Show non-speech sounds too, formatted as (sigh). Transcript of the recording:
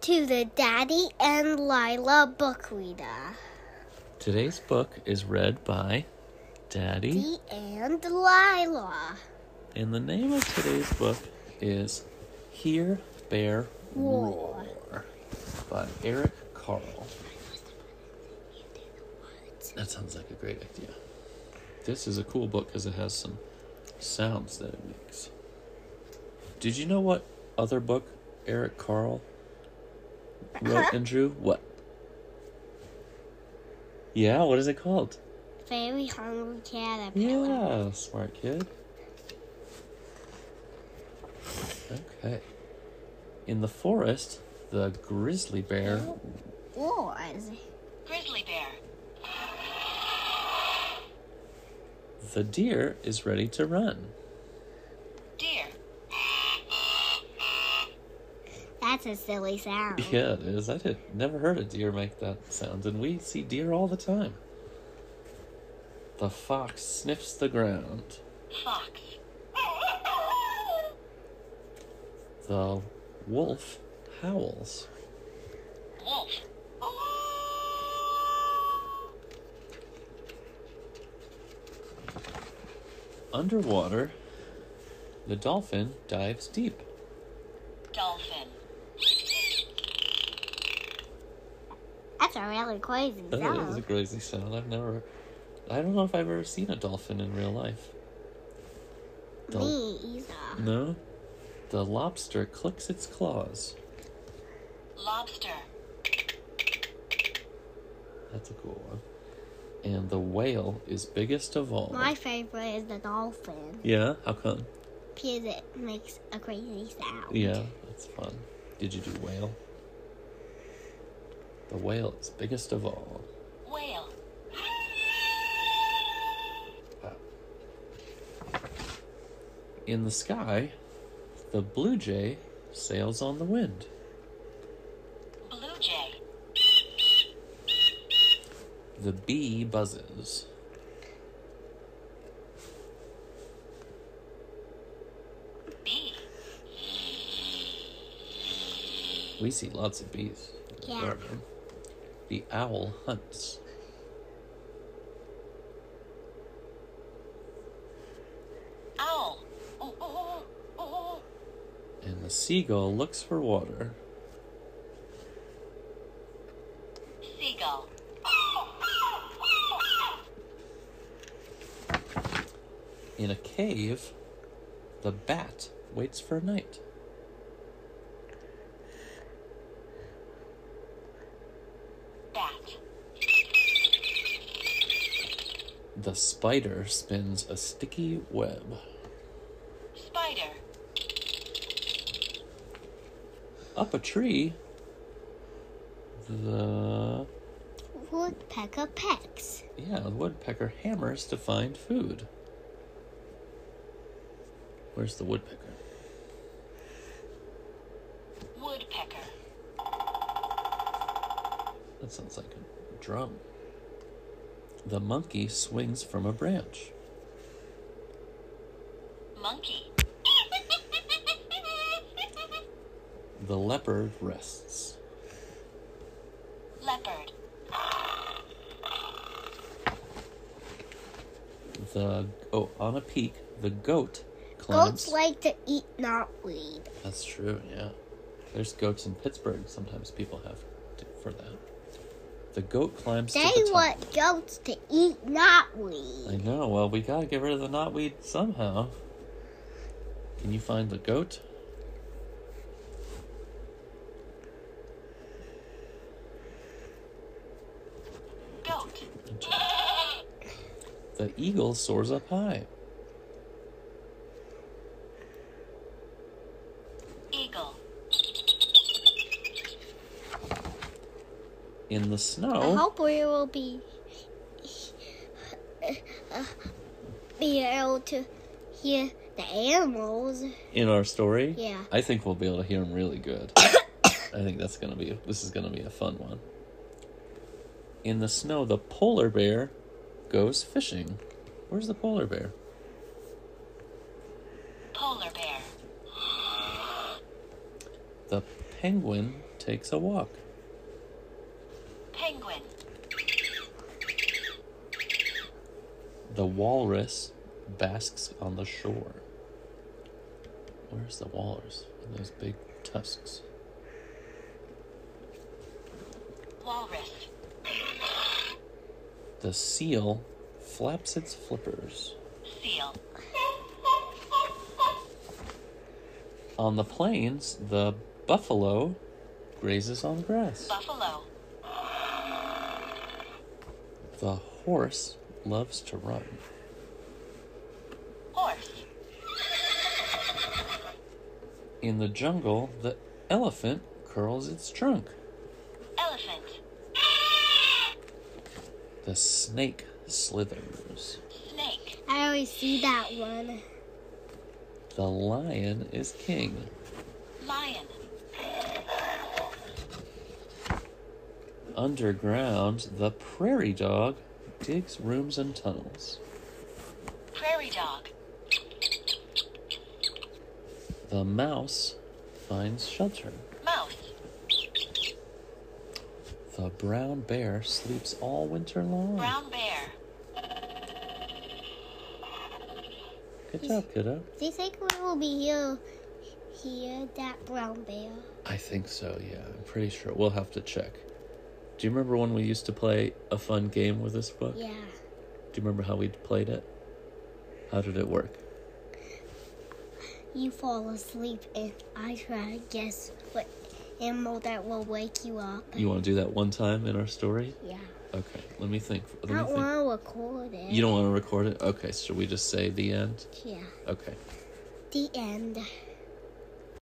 to the Daddy and Lila book reader. Today's book is read by Daddy, and Lila. and the name of today's book is Hear Bear Roar. Roar by Eric Carle. That sounds like a great idea. This is a cool book because it has some sounds that it makes. Did you know what other book Eric Carle wrote Huh? and? What? Yeah, what is it called? Very hungry caterpillar. Yeah, smart kid. Okay. In the forest, the grizzly bear. Oh, Roars. Grizzly bear. The deer is ready to run. That's a silly sound. (laughs) Yeah, it is. I did never heard a deer make that sound, and we see deer all the time. The fox sniffs the ground. Fox. The wolf howls. Wolf. Underwater, the dolphin dives deep. Dolphin. That's a really crazy That is a crazy sound. I've never. I don't know if I've ever seen a dolphin in real life. The- Me either. No. The lobster clicks its claws. Lobster. That's a cool one. And the whale is biggest of all. My favorite is the dolphin Yeah, how come? because it makes a crazy sound. Yeah, that's fun. Did you do whale? The whale is biggest of all. Whale. In the sky, the blue jay sails on the wind. Blue jay. The bee buzzes. Bee. We see lots of bees. Yeah. The owl hunts. Owl. Oh oh oh, oh, oh, oh. And the seagull looks for water. Seagull. In a cave, the bat waits for night. Bat. The spider spins a sticky web. Spider. Up a tree, the Woodpecker pecks. yeah, the woodpecker hammers to find food. Where's the woodpecker? Woodpecker. That sounds like a drum. The monkey swings from a branch. Monkey. The leopard rests. Leopard. The oh, on a peak, the goat climbs. Goats like to eat knotweed. That's true. Yeah, there's goats in Pittsburgh. Sometimes people have to, for that. The goat climbs They to the top. want goats to eat knotweed. I know. Well, we gotta get rid of the knotweed somehow. Can you find the goat? Goat. The eagle soars up high. Eagle. In the I snow, hope we will be uh, be able to hear the animals. in our story, Yeah. I think we'll be able to hear them really good. (coughs) I think that's gonna be this is gonna be a fun one. In the snow, the polar bear goes fishing. Where's the polar bear? Polar bear. The penguin takes a walk. Penguin. The walrus basks on the shore. Where's the walrus? Those big tusks. Walrus. The seal flaps its flippers. Seal. On the plains, the buffalo grazes on grass. Buffalo. The horse loves to run. Horse. In the jungle, the elephant curls its trunk. Elephant. The snake slithers. Snake. I always see that one. The lion is king. Lion. Underground, the prairie dog digs rooms and tunnels. Prairie dog. The mouse finds shelter. Mouse. The brown bear sleeps all winter long. Brown bear. Good job, kiddo. Do you think we will be here, here, that brown bear? I think so, yeah. I'm pretty sure. We'll have to check. Do you remember when we used to play a fun game with this book? Yeah. Do you remember how we played it? How did it work? You fall asleep and I try to guess what animal that will wake you up. You want to do that one time in our story? Yeah. Okay, let me think. Let I don't want to record it. You don't want to record it? Okay, so we just say the end? Yeah. Okay. The end.